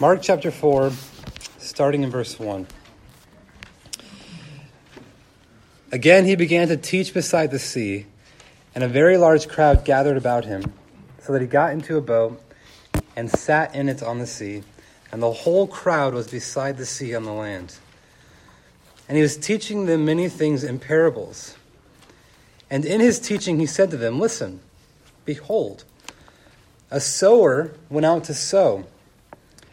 Mark chapter 4, starting in verse 1. Again, he began to teach beside the sea, and a very large crowd gathered about him, so that he got into a boat and sat in it on the sea, and the whole crowd was beside the sea on the land. And he was teaching them many things in parables. And in his teaching, he said to them, Listen, behold, a sower went out to sow.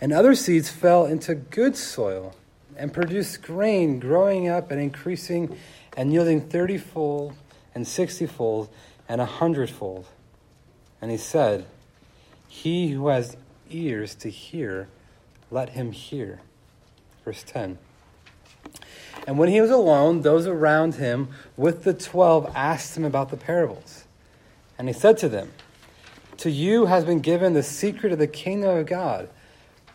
And other seeds fell into good soil and produced grain, growing up and increasing and yielding thirtyfold and sixtyfold and a hundredfold. And he said, He who has ears to hear, let him hear. Verse 10. And when he was alone, those around him with the twelve asked him about the parables. And he said to them, To you has been given the secret of the kingdom of God.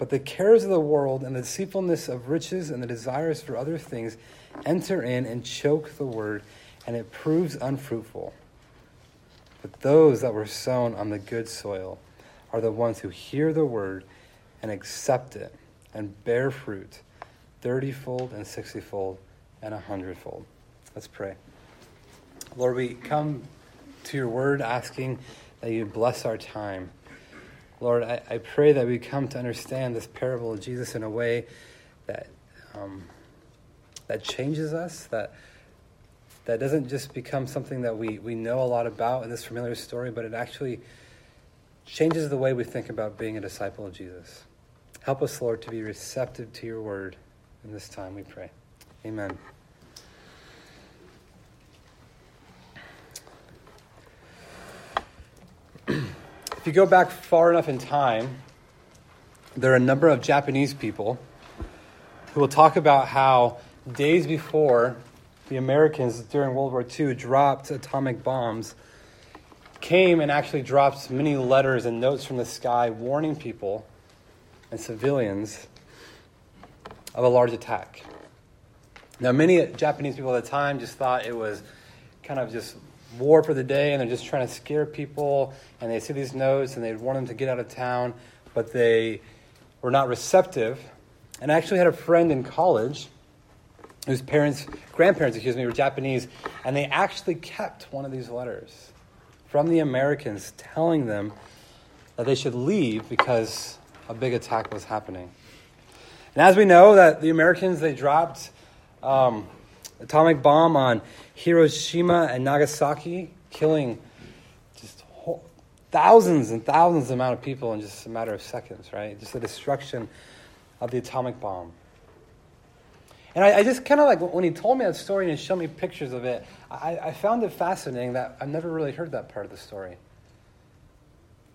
but the cares of the world and the deceitfulness of riches and the desires for other things enter in and choke the word, and it proves unfruitful. But those that were sown on the good soil are the ones who hear the word and accept it and bear fruit thirtyfold and sixtyfold and a hundredfold. Let's pray. Lord, we come to your word asking that you bless our time. Lord, I, I pray that we come to understand this parable of Jesus in a way that um, that changes us, that that doesn't just become something that we, we know a lot about in this familiar story, but it actually changes the way we think about being a disciple of Jesus. Help us, Lord, to be receptive to your word in this time, we pray. Amen. if you go back far enough in time, there are a number of Japanese people who will talk about how days before the Americans during World War II dropped atomic bombs, came and actually dropped many letters and notes from the sky warning people and civilians of a large attack. Now, many Japanese people at the time just thought it was kind of just war for the day and they're just trying to scare people and they see these notes and they want them to get out of town, but they were not receptive. And I actually had a friend in college whose parents, grandparents, excuse me, were Japanese, and they actually kept one of these letters from the Americans telling them that they should leave because a big attack was happening. And as we know that the Americans, they dropped um, atomic bomb on Hiroshima and Nagasaki, killing just whole, thousands and thousands of amount of people in just a matter of seconds, right? Just the destruction of the atomic bomb. And I, I just kind of like, when he told me that story and he showed me pictures of it, I, I found it fascinating that I've never really heard that part of the story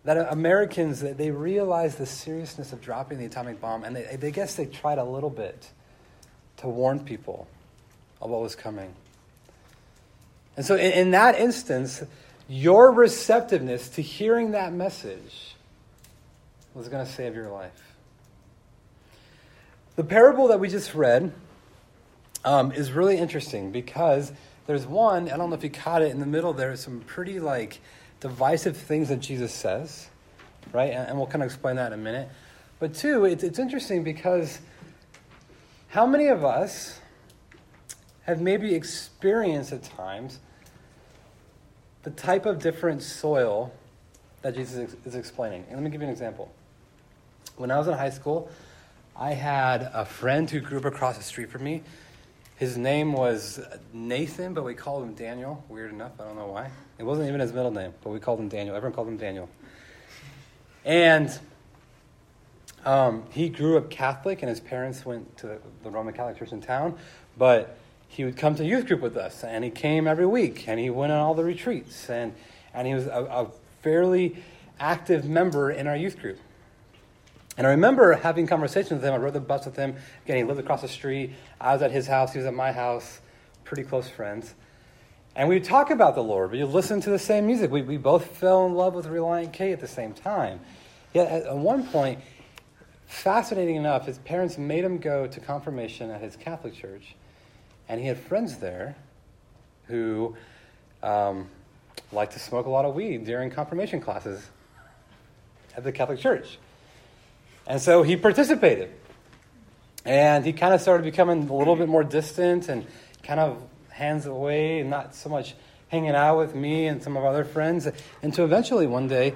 that Americans they realized the seriousness of dropping the atomic bomb, and they, they guess they tried a little bit to warn people of what was coming. And so, in, in that instance, your receptiveness to hearing that message was going to save your life. The parable that we just read um, is really interesting because there's one, I don't know if you caught it in the middle, there's some pretty like divisive things that Jesus says, right? And, and we'll kind of explain that in a minute. But two, it's, it's interesting because how many of us have maybe experienced at times the type of different soil that Jesus is explaining? And let me give you an example. When I was in high school, I had a friend who grew up across the street from me. His name was Nathan, but we called him Daniel. Weird enough, I don't know why. It wasn't even his middle name, but we called him Daniel. Everyone called him Daniel. And um, he grew up Catholic, and his parents went to the Roman Catholic Church in town. But he would come to youth group with us, and he came every week, and he went on all the retreats, and, and he was a, a fairly active member in our youth group. And I remember having conversations with him. I rode the bus with him. Again, he lived across the street. I was at his house. He was at my house. Pretty close friends. And we would talk about the Lord. We would listen to the same music. We, we both fell in love with Relient K at the same time. Yet at, at one point, fascinating enough, his parents made him go to confirmation at his Catholic church. And he had friends there who um, liked to smoke a lot of weed during confirmation classes at the Catholic church. And so he participated. And he kind of started becoming a little bit more distant and kind of hands away and not so much hanging out with me and some of our other friends. And Until eventually one day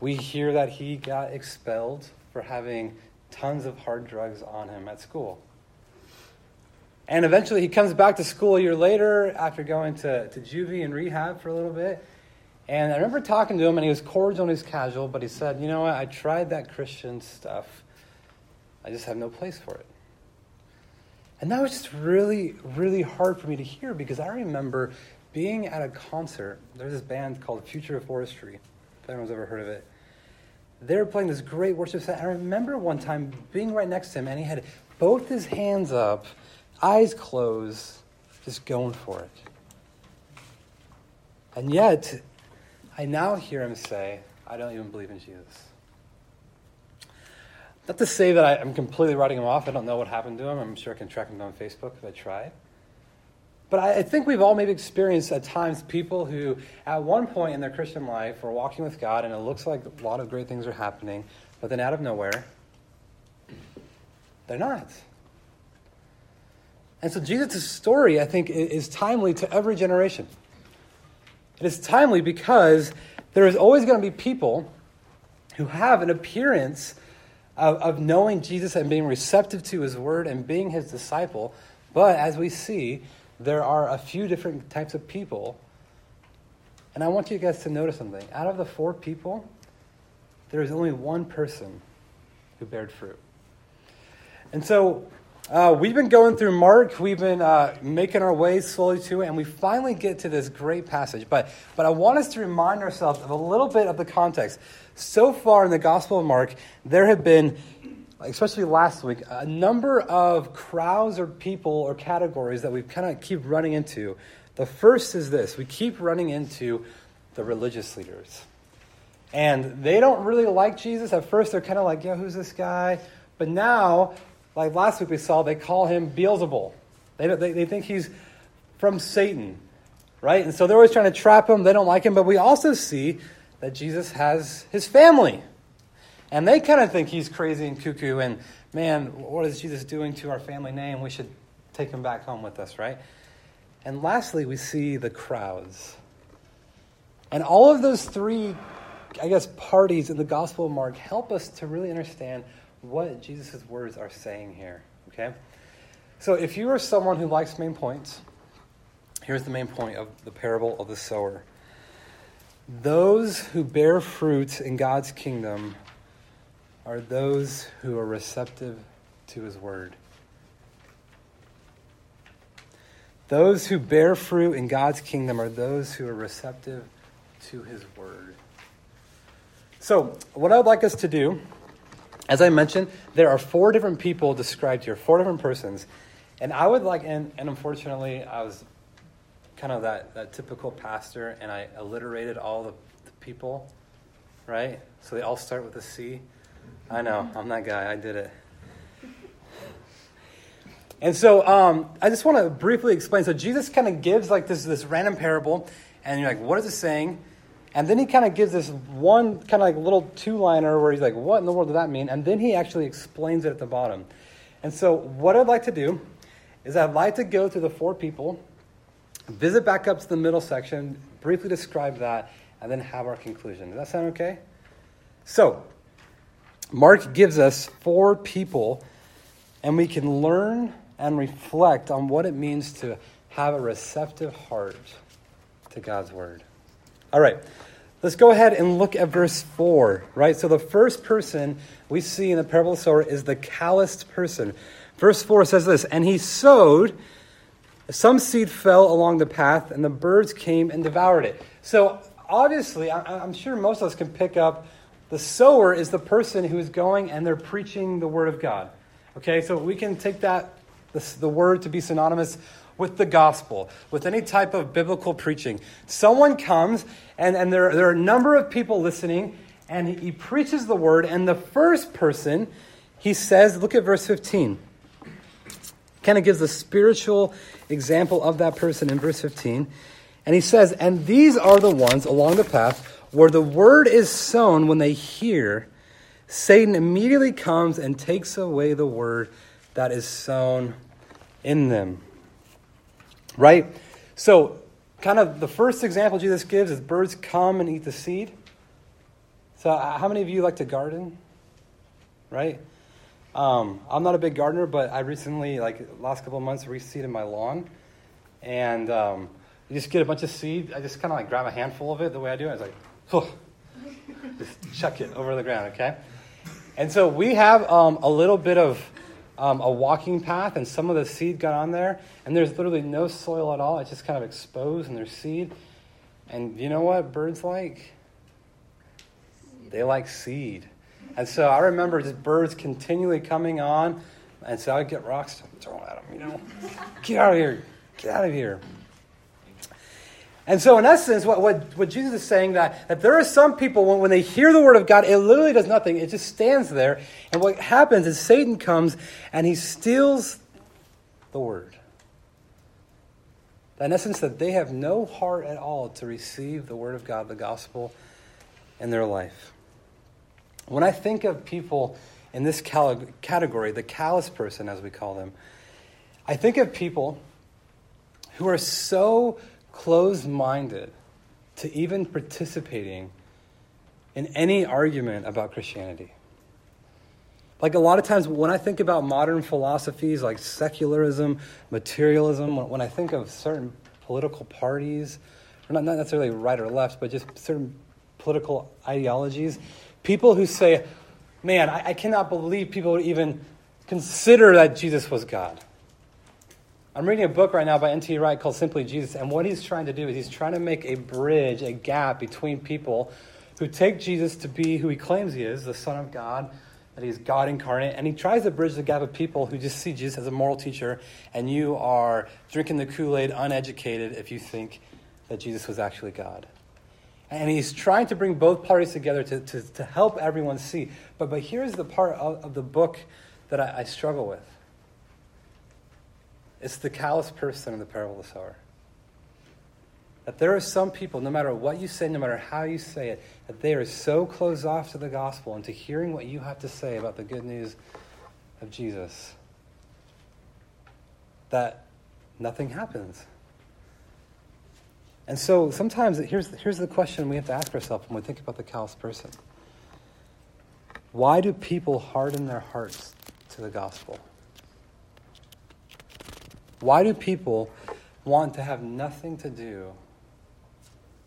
we hear that he got expelled for having tons of hard drugs on him at school. And eventually he comes back to school a year later after going to, to juvie and rehab for a little bit. And I remember talking to him, and he was cordial and he was casual, but he said, You know what? I tried that Christian stuff. I just have no place for it. And that was just really, really hard for me to hear because I remember being at a concert. There's this band called Future of Forestry, if anyone's ever heard of it. They were playing this great worship set. I remember one time being right next to him, and he had both his hands up, eyes closed, just going for it. And yet, I now hear him say, I don't even believe in Jesus. Not to say that I, am completely writing him off. I don't know what happened to him. I'm sure I can track him down on Facebook if I try. But I, I think we've all maybe experienced at times people who, at one point in their Christian life, were walking with God and it looks like a lot of great things are happening, but then out of nowhere, they're not. And so Jesus' story, I think, is timely to every generation. It is timely because there is always going to be people who have an appearance of, of knowing Jesus and being receptive to his word and being his disciple. But as we see, there are a few different types of people. And I want you guys to notice something. Out of the four people, there is only one person who bared fruit. And so uh, we've been going through Mark. We've been uh, making our way slowly to it, and we finally get to this great passage. But, but I want us to remind ourselves of a little bit of the context. So far in the Gospel of Mark, there have been, especially last week, a number of crowds or people or categories that we kind of keep running into. The first is this we keep running into the religious leaders. And they don't really like Jesus. At first, they're kind of like, yeah, who's this guy? But now like last week we saw, they call him Beelzebul. They, they, they think he's from Satan, right? And so they're always trying to trap him. They don't like him. But we also see that Jesus has his family. And they kind of think he's crazy and cuckoo. And man, what is Jesus doing to our family name? We should take him back home with us, right? And lastly, we see the crowds. And all of those three, I guess, parties in the Gospel of Mark help us to really understand what Jesus' words are saying here. Okay? So if you are someone who likes main points, here's the main point of the parable of the sower. Those who bear fruit in God's kingdom are those who are receptive to his word. Those who bear fruit in God's kingdom are those who are receptive to his word. So, what I'd like us to do as I mentioned, there are four different people described here, four different persons. And I would like, and, and unfortunately, I was kind of that, that typical pastor, and I alliterated all the, the people, right? So they all start with a C. I know, I'm that guy, I did it. And so um, I just want to briefly explain. So Jesus kind of gives like this, this random parable, and you're like, what is it saying? And then he kind of gives this one kind of like little two liner where he's like, what in the world does that mean? And then he actually explains it at the bottom. And so what I'd like to do is I'd like to go through the four people, visit back up to the middle section, briefly describe that, and then have our conclusion. Does that sound okay? So, Mark gives us four people, and we can learn and reflect on what it means to have a receptive heart to God's word. All right, let's go ahead and look at verse 4, right? So the first person we see in the parable of the sower is the calloused person. Verse 4 says this And he sowed, some seed fell along the path, and the birds came and devoured it. So obviously, I'm sure most of us can pick up the sower is the person who's going and they're preaching the word of God. Okay, so we can take that, the word to be synonymous with the gospel, with any type of biblical preaching. Someone comes, and, and there, there are a number of people listening, and he, he preaches the word, and the first person, he says, look at verse 15. Kind of gives the spiritual example of that person in verse 15. And he says, And these are the ones along the path where the word is sown when they hear. Satan immediately comes and takes away the word that is sown in them. Right? So, kind of the first example Jesus gives is birds come and eat the seed. So, how many of you like to garden? Right? Um, I'm not a big gardener, but I recently, like last couple of months, reseeded my lawn. And um, you just get a bunch of seed. I just kind of like grab a handful of it the way I do it. I was like, oh, just chuck it over the ground, okay? And so we have um, a little bit of um, a walking path, and some of the seed got on there, and there's literally no soil at all. It's just kind of exposed, and there's seed. And you know what birds like? They like seed. And so I remember just birds continually coming on, and so I'd get rocks thrown at them, you know? Get out of here. Get out of here. And so, in essence, what, what, what Jesus is saying that, that there are some people, when, when they hear the word of God, it literally does nothing. It just stands there. And what happens is Satan comes and he steals the word. In essence, that they have no heart at all to receive the word of God, the gospel, in their life. When I think of people in this category, the callous person, as we call them, I think of people who are so closed minded to even participating in any argument about Christianity. Like a lot of times when I think about modern philosophies like secularism, materialism, when, I think of certain political parties, not, not necessarily right or left, but just certain political ideologies, people who say, man, I cannot believe people would even consider that Jesus was God. I'm reading a book right now by N.T. Wright called Simply Jesus, and what he's trying to do is he's trying to make a bridge, a gap between people who take Jesus to be who he claims he is, the Son of God, that he's God incarnate, and he tries to bridge the gap of people who just see Jesus as a moral teacher, and you are drinking the Kool Aid uneducated if you think that Jesus was actually God. And he's trying to bring both parties together to, to, to help everyone see. But, but here's the part of, of the book that I, I struggle with it's the callous person in the parable of the sower. That there are some people, no matter what you say, no matter how you say it, that they are so closed off to the gospel and to hearing what you have to say about the good news of Jesus that nothing happens. And so sometimes here's, here's the question we have to ask ourselves when we think about the callous person Why do people harden their hearts to the gospel? Why do people want to have nothing to do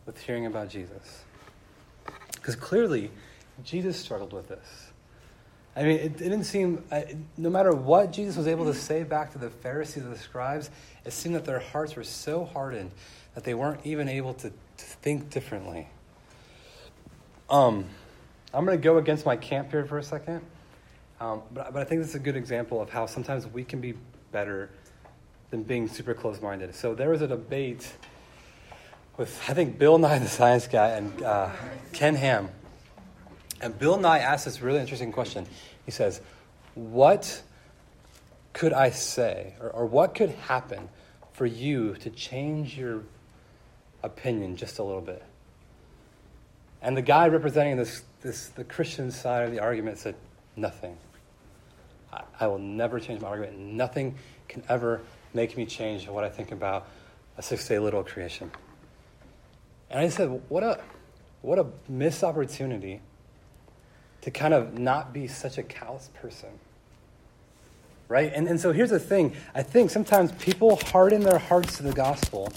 with hearing about Jesus? Because clearly, Jesus struggled with this. I mean, it, didn't seem, no matter what Jesus was able to say back to the Pharisees and the scribes, it seemed that their hearts were so hardened that they weren't even able to, to think differently. Um, I'm going to go against my camp here for a second, um, but, but I think this is a good example of how sometimes we can be better than being super close minded. So there was a debate with, I think, Bill Nye, the science guy, and uh, Ken Ham. And Bill Nye asked this really interesting question. He says, What could I say, or, or what could happen for you to change your opinion just a little bit? And the guy representing this, this the Christian side of the argument said, Nothing. I, I will never change my argument. Nothing can ever make me change what I think about a six day little creation. And I said, what a, what a missed opportunity to kind of not be such a callous person. Right? And, and so here's the thing I think sometimes people harden their hearts to the gospel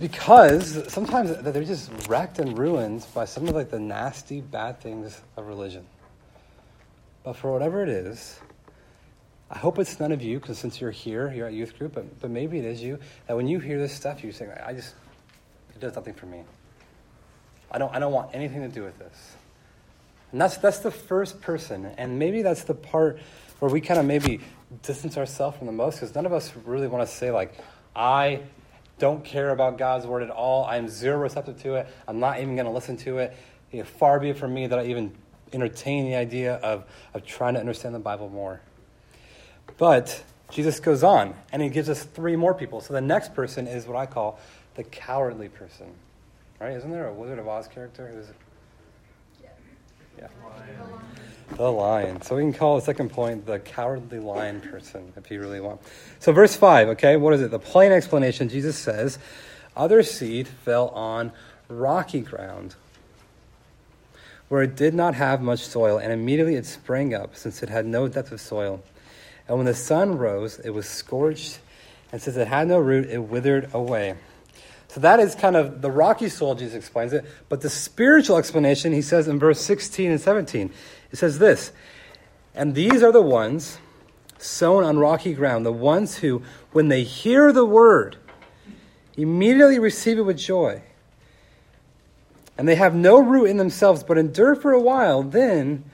because sometimes they're just wrecked and ruined by some of like the nasty bad things of religion. But for whatever it is, I hope it's none of you, because since you're here, you're at youth group, but, but maybe it is you, that when you hear this stuff, you say, I just, it does nothing for me. I don't, I don't want anything to do with this. And that's, that's the first person. And maybe that's the part where we kind of maybe distance ourselves from the most, because none of us really want to say, like, I don't care about God's word at all. I'm zero receptive to it. I'm not even going to listen to it. You know, far be it from me that I even entertain the idea of, of trying to understand the Bible more. But Jesus goes on, and he gives us three more people. So the next person is what I call the cowardly person. Right? Isn't there a Wizard of Oz character who's. Yeah. The lion. So we can call the second point the cowardly lion person if you really want. So, verse 5, okay, what is it? The plain explanation Jesus says, Other seed fell on rocky ground where it did not have much soil, and immediately it sprang up, since it had no depth of soil. And when the sun rose, it was scorched, and since it had no root, it withered away. So that is kind of the rocky soil, Jesus explains it. But the spiritual explanation, he says in verse 16 and 17, it says this And these are the ones sown on rocky ground, the ones who, when they hear the word, immediately receive it with joy. And they have no root in themselves, but endure for a while. Then,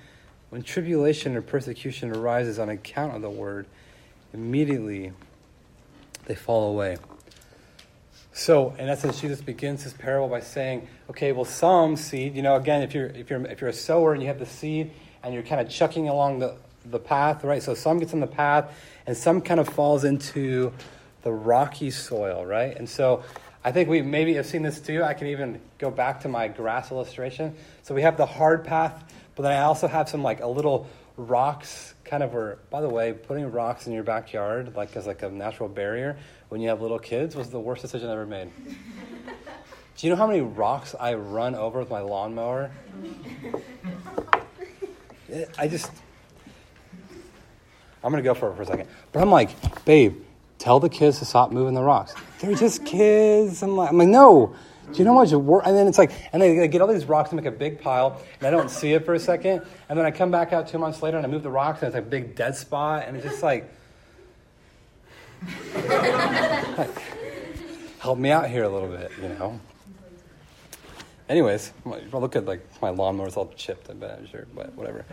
when tribulation or persecution arises on account of the word, immediately they fall away. So, in essence, Jesus begins his parable by saying, okay, well, some seed, you know, again, if you're, if you're, if you're a sower and you have the seed and you're kind of chucking along the, the path, right? So some gets on the path and some kind of falls into the rocky soil, right? And so I think we maybe have seen this too. I can even go back to my grass illustration. So we have the hard path, but then I also have some like a little rocks kind of were by the way putting rocks in your backyard like as like a natural barrier when you have little kids was the worst decision i ever made. Do you know how many rocks i run over with my lawnmower? I just i'm to go for it for a second. But i'm like babe tell the kids to stop moving the rocks. They're just kids. I'm like, I'm like no do you know how much work? And then it's like, and they get all these rocks and make a big pile, and I don't see it for a second. And then I come back out two months later and I move the rocks, and it's like a big dead spot, and it's just like, help me out here a little bit, you know? Anyways, I'll look at like my lawnmower's all chipped, I bet, I'm sure, but whatever.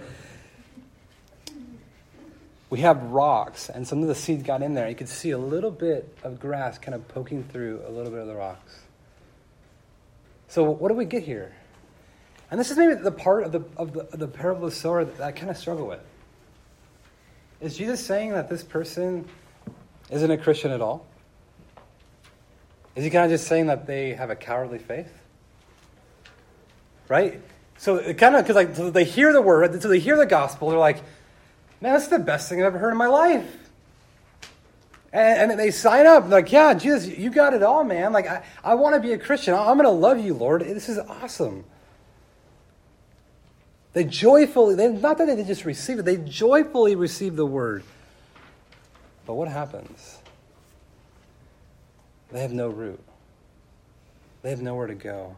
We have rocks, and some of the seeds got in there. You could see a little bit of grass kind of poking through a little bit of the rocks. So what do we get here? And this is maybe the part of the, of the, of the parable of the sower that I kind of struggle with. Is Jesus saying that this person isn't a Christian at all? Is he kind of just saying that they have a cowardly faith? Right? So it kind of, because like, so they hear the word, so they hear the gospel, they're like, man, that's the best thing I've ever heard in my life. And, and they sign up, like, yeah, Jesus, you got it all, man. Like, I, I want to be a Christian. I'm going to love you, Lord. This is awesome. They joyfully, they, not that they just receive it, they joyfully receive the word. But what happens? They have no root, they have nowhere to go.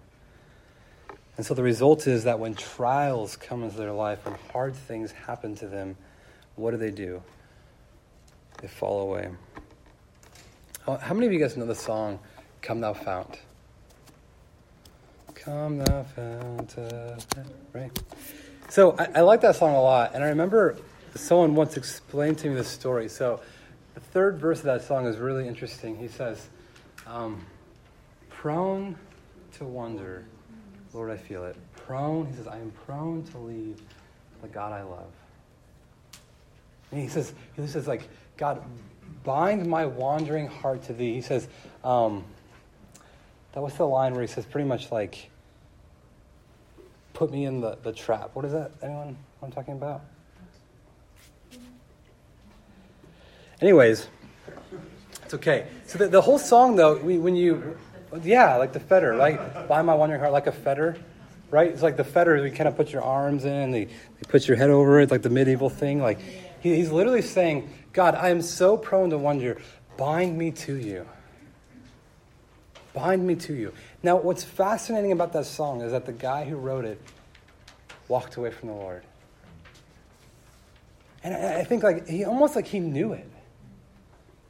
And so the result is that when trials come into their life, when hard things happen to them, what do they do? They fall away. How many of you guys know the song Come Thou Fount? Come Thou Fount right? So I, I like that song a lot, and I remember someone once explained to me this story. So the third verse of that song is really interesting. He says, um, prone to wonder, Lord, I feel it. Prone, he says, I am prone to leave the God I love. And he says, he says, like, God, bind my wandering heart to thee. He says, um, that was the line where he says pretty much like, put me in the, the trap. What is that? Anyone I'm talking about? Anyways, it's okay. So the, the whole song, though, when you, yeah, like the fetter, like bind my wandering heart like a fetter, right? It's like the fetter, you kind of put your arms in, they, they put your head over it, like the medieval thing. Like he, he's literally saying, God, I am so prone to wonder, bind me to you. Bind me to you. Now, what's fascinating about that song is that the guy who wrote it walked away from the Lord. And I think like he almost like he knew it.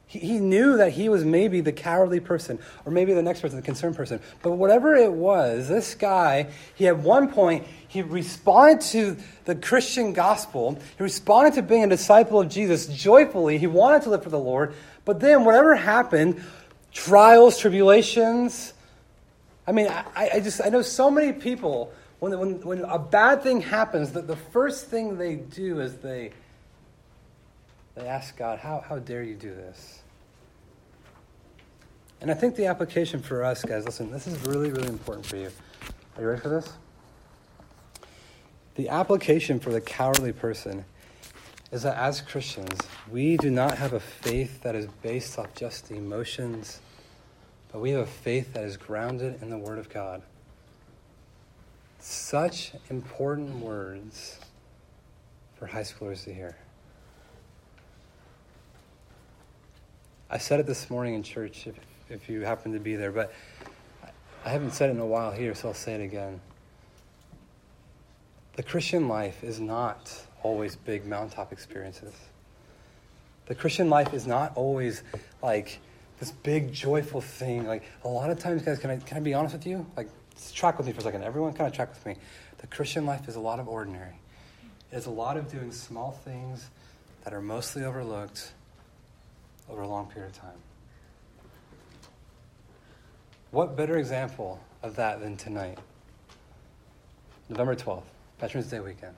He, he knew that he was maybe the cowardly person, or maybe the next person, the concerned person. But whatever it was, this guy, he at one point, he responded to the Christian gospel. He responded to being a disciple of Jesus joyfully. He wanted to live for the Lord. But then, whatever happened, trials, tribulations. I mean, I, I just, I know so many people, when, when, when a bad thing happens, that the first thing they do is they, they ask God, how, how dare you do this? And I think the application for us, guys, listen, this is really, really important for you. Are you ready for this? The application for the cowardly person is that as Christians, we do not have a faith that is based off just emotions, but we have a faith that is grounded in the Word of God. Such important words for high schoolers to hear. I said it this morning in church, if, if you happen to be there, but I haven't said it in a while here, so I'll say it again. The Christian life is not always big mountaintop experiences. The Christian life is not always like this big joyful thing. Like a lot of times, guys, can I, can I be honest with you? Like, track with me for a second. Everyone kind of track with me. The Christian life is a lot of ordinary. It is a lot of doing small things that are mostly overlooked over a long period of time. What better example of that than tonight? November 12th, Veterans Day weekend.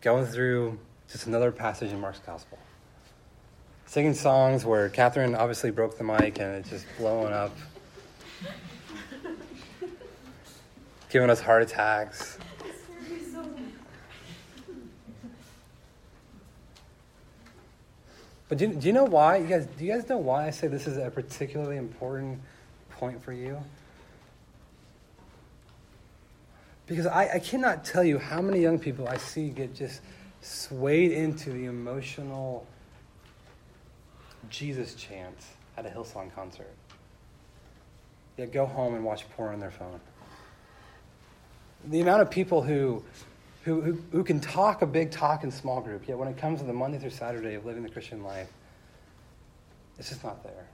Going through just another passage in Mark's Gospel. Singing songs where Catherine obviously broke the mic and it's just blowing up. Giving us heart attacks. But do you, do you know why? You guys, do you guys know why I say this is a particularly important point for you? Because I, I cannot tell you how many young people I see get just swayed into the emotional Jesus chant at a Hillsong concert. Yet go home and watch porn on their phone. The amount of people who who, who, who can talk a big talk in small group, yet when it comes to the Monday through Saturday of living the Christian life, it's just not there.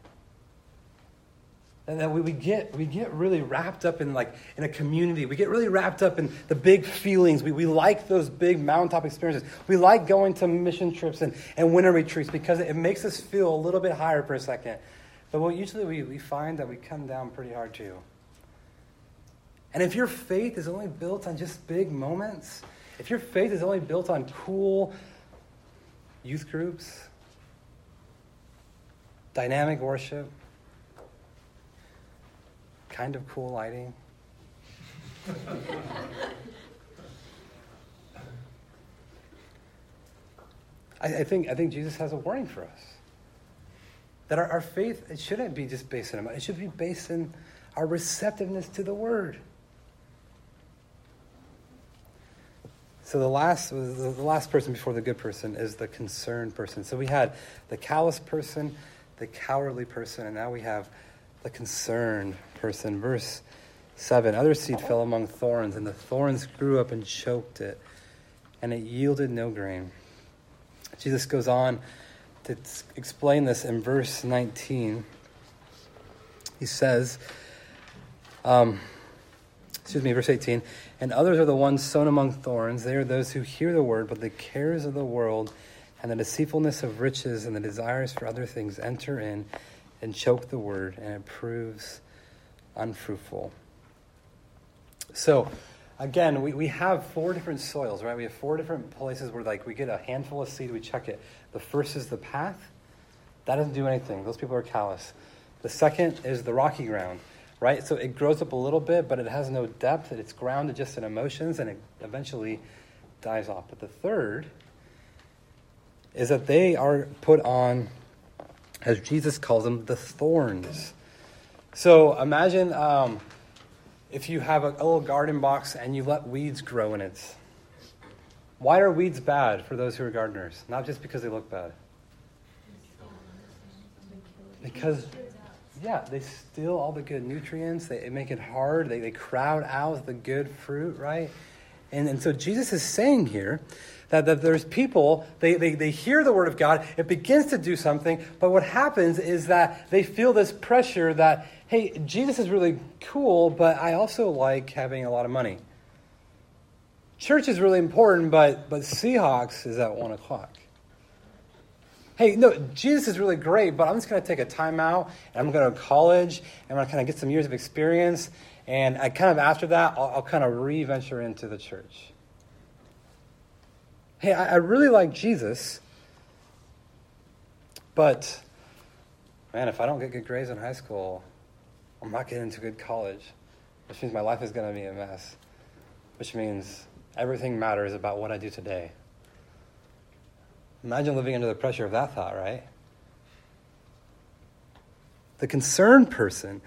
And then we, we, get, we get really wrapped up in like in a community. We get really wrapped up in the big feelings. We, we like those big mountaintop experiences. We like going to mission trips and, and winter retreats because it makes us feel a little bit higher for a second. But what usually we, we find that we come down pretty hard too. And if your faith is only built on just big moments, if your faith is only built on cool youth groups, dynamic worship, kind of cool lighting, I, I, think, I think Jesus has a warning for us. That our, our faith, it shouldn't be just based on it should be based in our receptiveness to the word. So the last, the last person before the good person is the concerned person. So we had the callous person, the cowardly person, and now we have the concerned person. Verse 7 Other seed fell among thorns, and the thorns grew up and choked it, and it yielded no grain. Jesus goes on to explain this in verse 19. He says, um, excuse me, verse 18. And others are the ones sown among thorns. They are those who hear the word, but the cares of the world and the deceitfulness of riches and the desires for other things enter in and choke the word, and it proves unfruitful. So, again, we, we have four different soils, right? We have four different places where like we get a handful of seed, we check it. The first is the path. That doesn't do anything. Those people are callous. The second is the rocky ground, right? So it grows up a little bit, but it has no depth. It's grounded just in emotions and it eventually dies off. But the third is that they are put on, as Jesus calls them, the thorns. So imagine um, if you have a, a little garden box and you let weeds grow in it. Why are weeds bad for those who are gardeners? Not just because they look bad. Because, yeah, they steal all the good nutrients. They make it hard. They, they crowd out the good fruit, right? And, and so Jesus is saying here that, that there's people, they, they, they hear the word of God, it begins to do something, but what happens is that they feel this pressure that, hey, Jesus is really cool, but I also like having a lot of money. Church is really important, but, but Seahawks is at 1 o'clock. Hey, no, Jesus is really great, but I'm just going to take a time out and I'm going to go to college and I'm going to kind of get some years of experience. And I kind of, after that, I'll, I'll kind of re venture into the church. Hey, I, I really like Jesus, but man, if I don't get good grades in high school, I'm not getting into good college, which means my life is going to be a mess, which means everything matters about what I do today. Imagine living under the pressure of that thought, right? The concerned person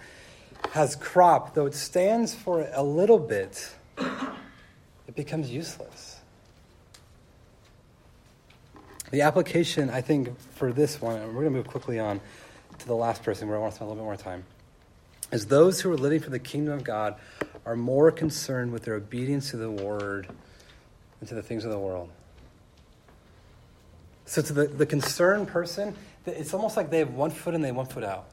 has crop, though it stands for a little bit, it becomes useless. The application, I think, for this one, and we're going to move quickly on to the last person where I want to spend a little bit more time, is those who are living for the kingdom of God are more concerned with their obedience to the word and to the things of the world. So, to the, the concerned person, it's almost like they have one foot in, they one foot out.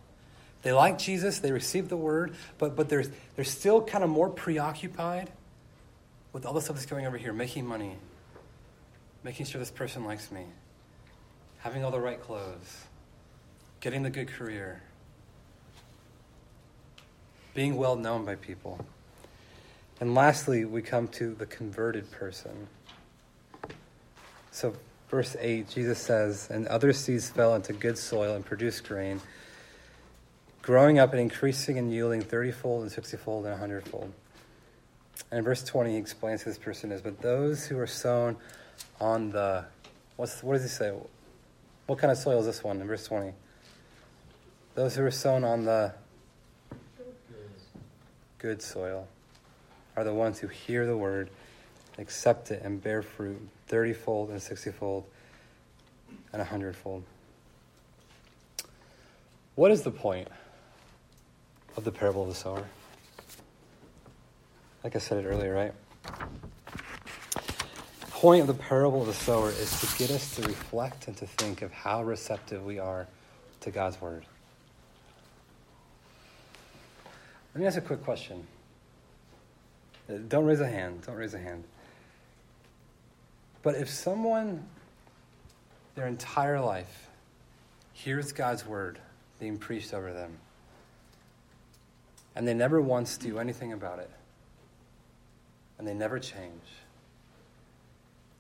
They like Jesus, they receive the word, but, but they're, they're still kind of more preoccupied with all the stuff that's going over here making money, making sure this person likes me, having all the right clothes, getting the good career, being well known by people. And lastly, we come to the converted person. So, verse 8, Jesus says, And other seeds fell into good soil and produced grain, growing up and increasing and yielding 30 fold and 60 fold and 100 fold. And in verse 20, he explains who this person is. But those who are sown on the, what's, what does he say? What kind of soil is this one in verse 20? Those who are sown on the good soil are the ones who hear the word, accept it, and bear fruit 30 fold and 60 fold and 100 fold. What is the point of the parable of the sower? Like I said it earlier, right? The point of the parable of the sower is to get us to reflect and to think of how receptive we are to God's word. Let me ask a quick question. Uh, don't raise a hand. Don't raise a hand. But if someone, their entire life, hears God's word being preached over them, and they never once do anything about it, and they never change,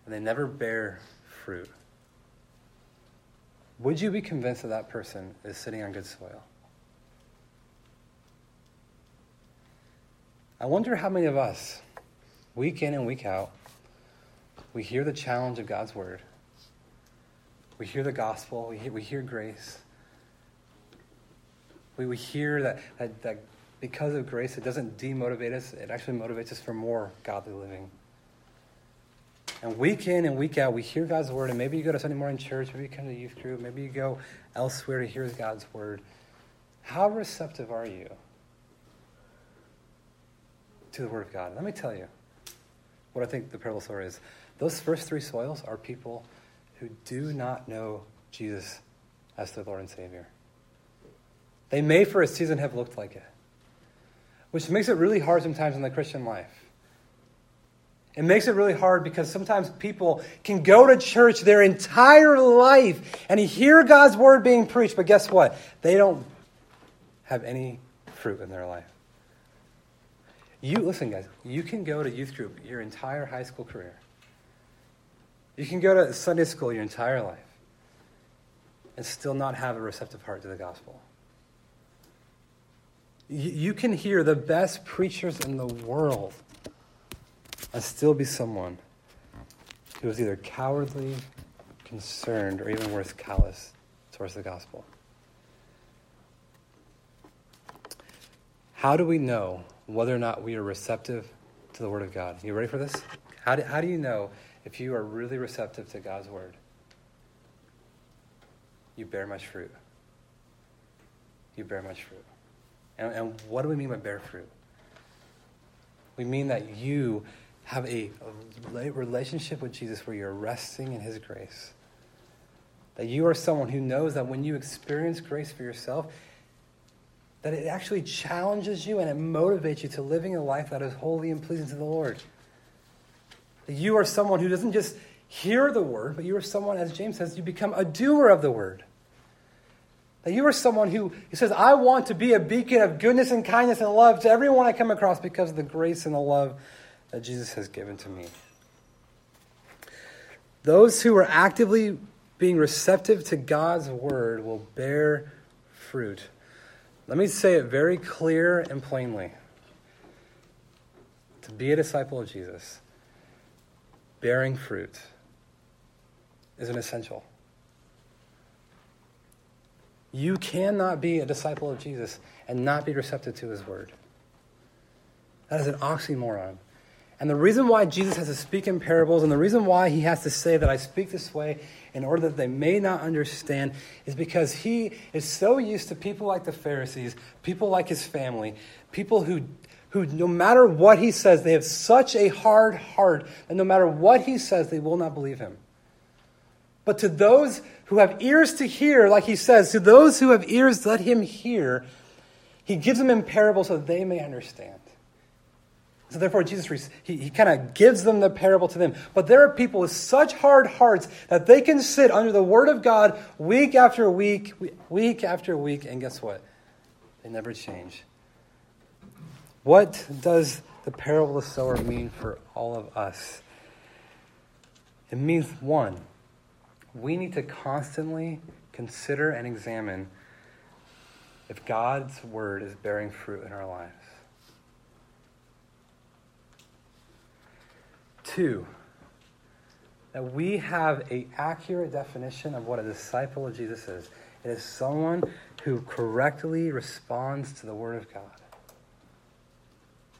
and they never bear fruit, would you be convinced that that person is sitting on good soil? I wonder how many of us, week in and week out, we hear the challenge of God's word. We hear the gospel. We hear, we hear grace. We, we hear that, that, that because of grace, it doesn't demotivate us, it actually motivates us for more godly living. And week in and week out, we hear God's word, and maybe you go to Sunday morning church, maybe you come to the youth group, maybe you go elsewhere to hear God's word. How receptive are you to the Word of God. Let me tell you what I think the parable story is. Those first three soils are people who do not know Jesus as their Lord and Savior. They may for a season have looked like it, which makes it really hard sometimes in the Christian life. It makes it really hard because sometimes people can go to church their entire life and hear God's word being preached, but guess what? They don't have any fruit in their life. You listen, guys. You can go to youth group your entire high school career. You can go to Sunday school your entire life and still not have a receptive heart to the gospel. You can hear the best preachers in the world and still be someone who is either cowardly, concerned, or even worse, callous towards the gospel. How do we know whether or not we are receptive to the Word of God? You ready for this? How do, how do you know if you are really receptive to God's Word? You bear much fruit. You bear much fruit. And, and what do we mean by bear fruit? We mean that you have a, a relationship with Jesus where you're resting in His grace. That you are someone who knows that when you experience grace for yourself, that it actually challenges you and it motivates you to living a life that is holy and pleasing to the Lord. That you are someone who doesn't just hear the word, but you are someone, as James says, you become a doer of the word. That you are someone who, he says, I want to be a beacon of goodness and kindness and love to everyone I come across because of the grace and the love that Jesus has given to me. Those who are actively being receptive to God's word will bear fruit. Let me say it very clear and plainly. To be a disciple of Jesus, bearing fruit is an essential. You cannot be a disciple of Jesus and not be receptive to his word. That is an oxymoron. And the reason why Jesus has to speak in parables and the reason why he has to say that I speak this way in order that they may not understand is because he is so used to people like the Pharisees, people like his family, people who, who no matter what he says, they have such a hard heart that no matter what he says, they will not believe him. But to those who have ears to hear, like he says, to those who have ears, let him hear. He gives them in parables so that they may understand. So therefore, Jesus, he, he kind of gives them the parable to them. But there are people with such hard hearts that they can sit under the Word of God week after week, week after week, and guess what? They never change. What does the parable of the sower mean for all of us? It means one, we need to constantly consider and examine if God's word is bearing fruit in our lives. Two, that we have a accurate definition of what a disciple of Jesus is. It is someone who correctly responds to the word of God.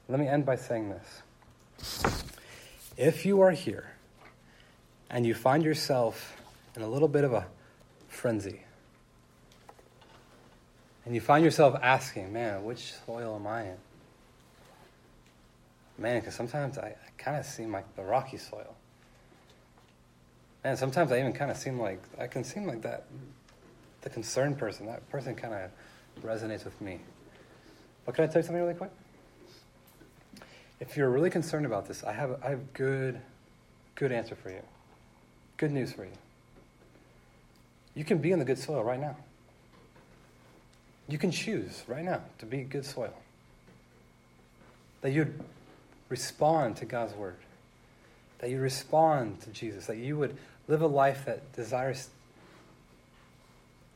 Let me end by saying this. If you are here and you find yourself in a little bit of a frenzy. And you find yourself asking, man, which soil am I in? Man, because sometimes I, I kind of seem like the rocky soil. And sometimes I even kind of seem like, I can seem like that, the concerned person. That person kind of resonates with me. But can I tell you something really quick? If you're really concerned about this, I have, I have good, good answer for you. Good news for you. You can be in the good soil right now. You can choose right now to be good soil. That you'd respond to God's word. That you respond to Jesus. That you would live a life that desires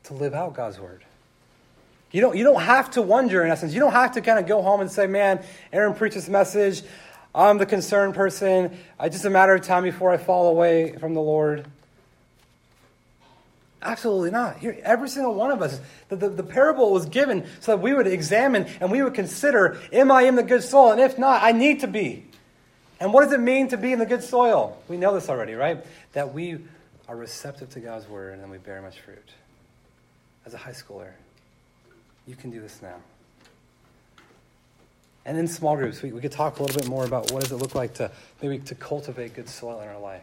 to live out God's word. You don't, you don't have to wonder, in essence. You don't have to kind of go home and say, man, Aaron preached this message. I'm the concerned person. It's just a matter of time before I fall away from the Lord. Absolutely not. Here, every single one of us, the, the, the, parable was given so that we would examine and we would consider, am I in the good soil? And if not, I need to be. And what does it mean to be in the good soil? We know this already, right? That we are receptive to God's word and then we bear much fruit. As a high schooler, you can do this now. And in small groups, we, we could talk a little bit more about what does it look like to maybe to cultivate good soil in our life.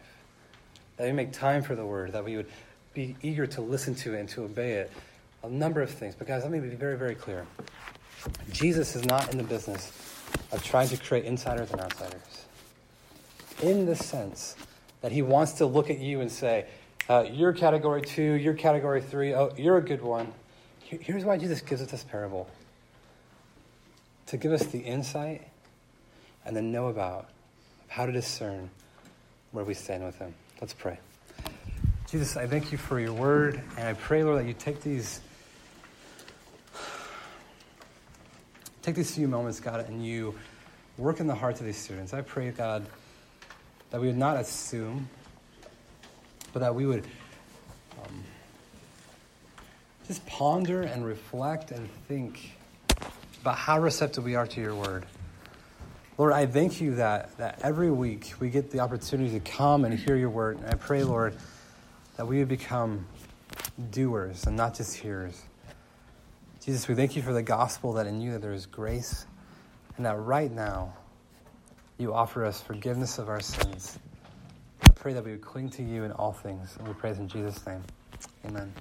That we make time for the word, that we would be eager to listen to it and to obey it. A number of things. But guys, let me be very, very clear. Jesus is not in the business of trying to create insiders and outsiders. In the sense that he wants to look at you and say, uh, you're category two, you're category three, oh, you're a good one. Here's why Jesus gives us this parable to give us the insight and then know about how to discern where we stand with Him. Let's pray. Jesus, I thank you for your word, and I pray, Lord, that you take these take these few moments, God, and you work in the hearts of these students. I pray, God, that we would not assume, but that we would um, just ponder and reflect and think about how receptive we are to your word. Lord, I thank you that, that every week we get the opportunity to come and hear your word. And I pray, Lord, that we would become doers and not just hearers. Jesus, we thank you for the gospel that in you that there is grace and that right now you offer us forgiveness of our sins. I pray that we would cling to you in all things. And we praise in Jesus' name. Amen.